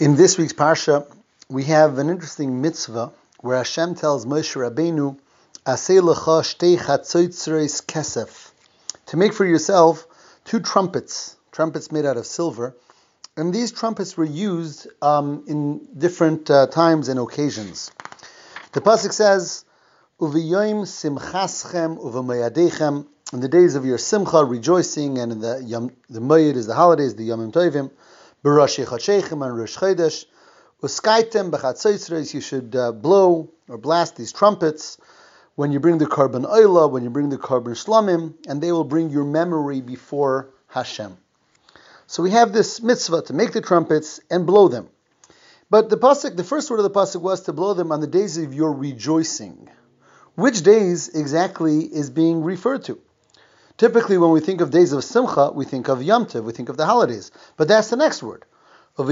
In this week's parsha, we have an interesting mitzvah where Hashem tells Moshe Rabbeinu, "Aseh lecha shtei kesef," to make for yourself two trumpets, trumpets made out of silver, and these trumpets were used um, in different uh, times and occasions. The pasuk says, "Uviyoim simchaschem uvemayadechem." In the days of your simcha, rejoicing, and in the yom, the mayid is the holidays, the yomim tovim. B'Rosh Chodshechem and Rosh Chodesh. Uskaitem b'chatzotzreis, you should uh, blow or blast these trumpets when you bring the korban oila, when you bring the korban shlamim, and they will bring your memory before Hashem. So we have this mitzvah to make the trumpets and blow them. But the pasuk, the first word of the pasuk was to blow them on the days of your rejoicing. Which days exactly is being referred to? Typically, when we think of days of Simcha, we think of Yom Tov, we think of the holidays. But that's the next word. The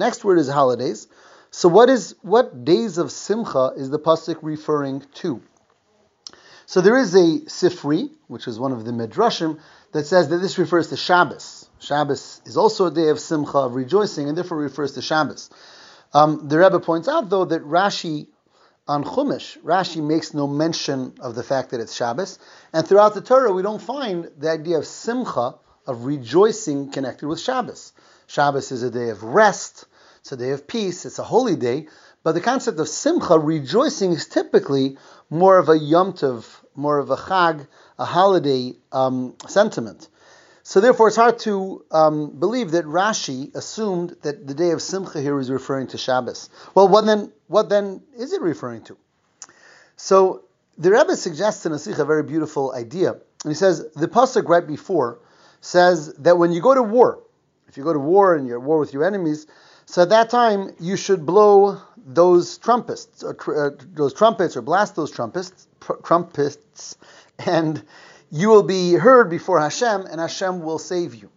next word is holidays. So what is what days of Simcha is the pasuk referring to? So there is a Sifri, which is one of the Midrashim, that says that this refers to Shabbos. Shabbos is also a day of Simcha, of rejoicing, and therefore refers to Shabbos. Um, the Rebbe points out, though, that Rashi on Chumash, Rashi makes no mention of the fact that it's Shabbos, and throughout the Torah we don't find the idea of simcha, of rejoicing connected with Shabbos. Shabbos is a day of rest, it's a day of peace, it's a holy day, but the concept of simcha, rejoicing, is typically more of a yom tov, more of a chag, a holiday um, sentiment. So therefore, it's hard to um, believe that Rashi assumed that the day of Simcha here is referring to Shabbos. Well, what then? What then is it referring to? So the Rebbe suggests in a sicha very beautiful idea, and he says the pasuk right before says that when you go to war, if you go to war and you're at war with your enemies, so at that time you should blow those trumpets, or tr- uh, those trumpets, or blast those trumpets, pr- trumpets, and you will be heard before Hashem, and Hashem will save you.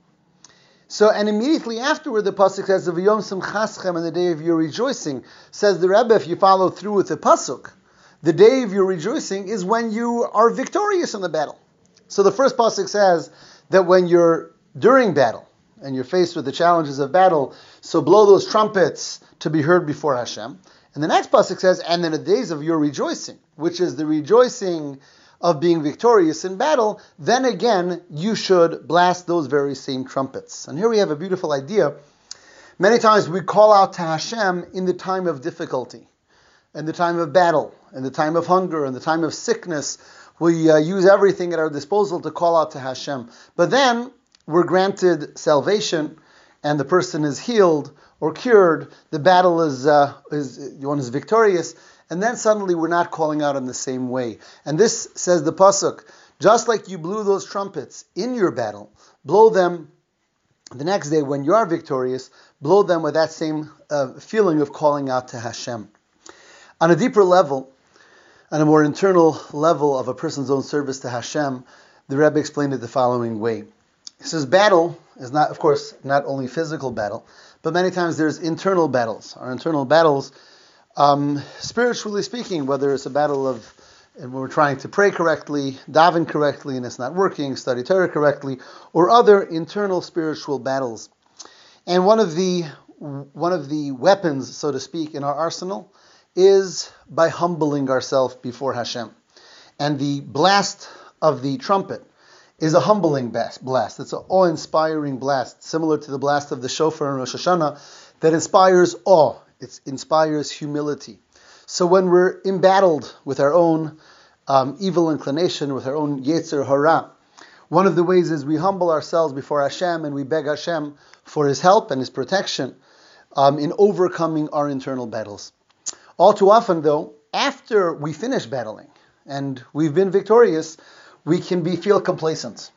So, and immediately afterward, the pasuk says, "V'yom simchaschem," on the day of your rejoicing. Says the Rebbe, if you follow through with the pasuk, the day of your rejoicing is when you are victorious in the battle. So the first pasuk says that when you're during battle and you're faced with the challenges of battle, so blow those trumpets to be heard before Hashem. And the next pasuk says, "And in the days of your rejoicing," which is the rejoicing of being victorious in battle, then again you should blast those very same trumpets. And here we have a beautiful idea. Many times we call out to Hashem in the time of difficulty, in the time of battle, in the time of hunger, in the time of sickness. We uh, use everything at our disposal to call out to Hashem. But then we're granted salvation and the person is healed or cured, the battle is, uh, is one is victorious, and then suddenly we're not calling out in the same way. And this says the pasuk, just like you blew those trumpets in your battle, blow them the next day when you are victorious, blow them with that same uh, feeling of calling out to Hashem. On a deeper level, on a more internal level of a person's own service to Hashem, the Rebbe explained it the following way. He says, battle is not, of course, not only physical battle, but many times there's internal battles. Our internal battles um, spiritually speaking, whether it's a battle of and we're trying to pray correctly, daven correctly, and it's not working, study Torah correctly, or other internal spiritual battles. And one of the one of the weapons, so to speak, in our arsenal is by humbling ourselves before Hashem. And the blast of the trumpet is a humbling blast. It's an awe-inspiring blast, similar to the blast of the shofar in Rosh Hashanah, that inspires awe it inspires humility. So when we're embattled with our own um, evil inclination, with our own yetzer hara, one of the ways is we humble ourselves before Hashem and we beg Hashem for His help and His protection um, in overcoming our internal battles. All too often, though, after we finish battling and we've been victorious, we can be feel complacent.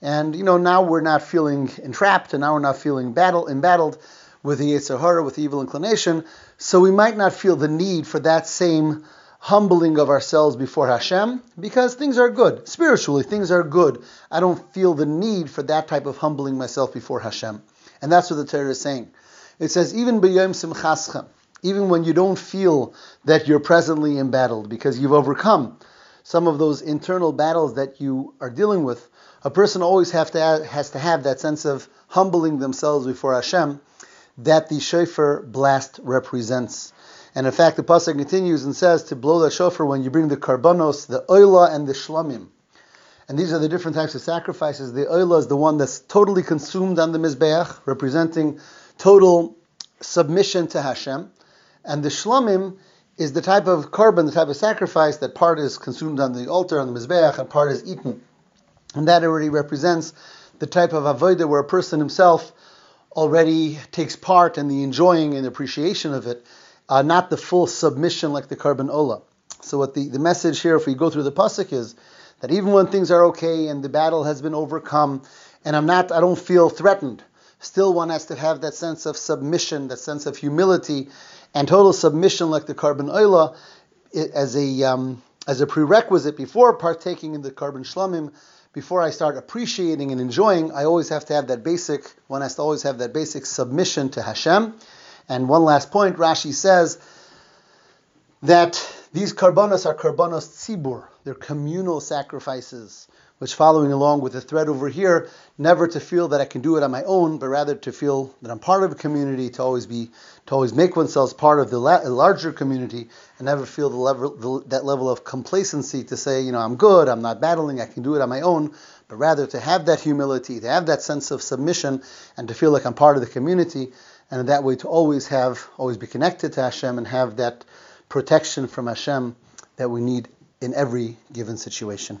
And you know, now we're not feeling entrapped, and now we're not feeling battle embattled with the Yetzer Hara, with the evil inclination, so we might not feel the need for that same humbling of ourselves before Hashem because things are good. Spiritually, things are good. I don't feel the need for that type of humbling myself before Hashem. And that's what the Torah is saying. It says, even b'yom simchaschem, even when you don't feel that you're presently embattled because you've overcome some of those internal battles that you are dealing with, a person always have to has to have that sense of humbling themselves before Hashem, that the shofar blast represents. And in fact, the pasuk continues and says to blow the shofar when you bring the karbanos, the oila, and the shlamim. And these are the different types of sacrifices. The oila is the one that's totally consumed on the mizbeach, representing total submission to Hashem. And the shlamim is the type of korban, the type of sacrifice that part is consumed on the altar, on the mizbeach, and part is eaten. And that already represents the type of avodah where a person himself already takes part in the enjoying and appreciation of it, uh, not the full submission like the korban ola. So what the, the message here, if we go through the pasuk, is that even when things are okay and the battle has been overcome, and I'm not, I don't feel threatened, still one has to have that sense of submission, that sense of humility, and total submission, like the korban oila, as a um, as a prerequisite before partaking in the korban shlamim. Before I start appreciating and enjoying, I always have to have that basic. One has to always have that basic submission to Hashem. And one last point, Rashi says that these karbanos are karbanos tzibur. They're communal sacrifices, which following along with the thread over here, never to feel that I can do it on my own, but rather to feel that I'm part of a community, to always be, to always make oneself part of the la- larger community, and never feel the level, the, that level of complacency to say, you know, I'm good, I'm not battling, I can do it on my own, but rather to have that humility, to have that sense of submission, and to feel like I'm part of the community, and in that way to always have, always be connected to Hashem and have that protection from Hashem that we need in every given situation.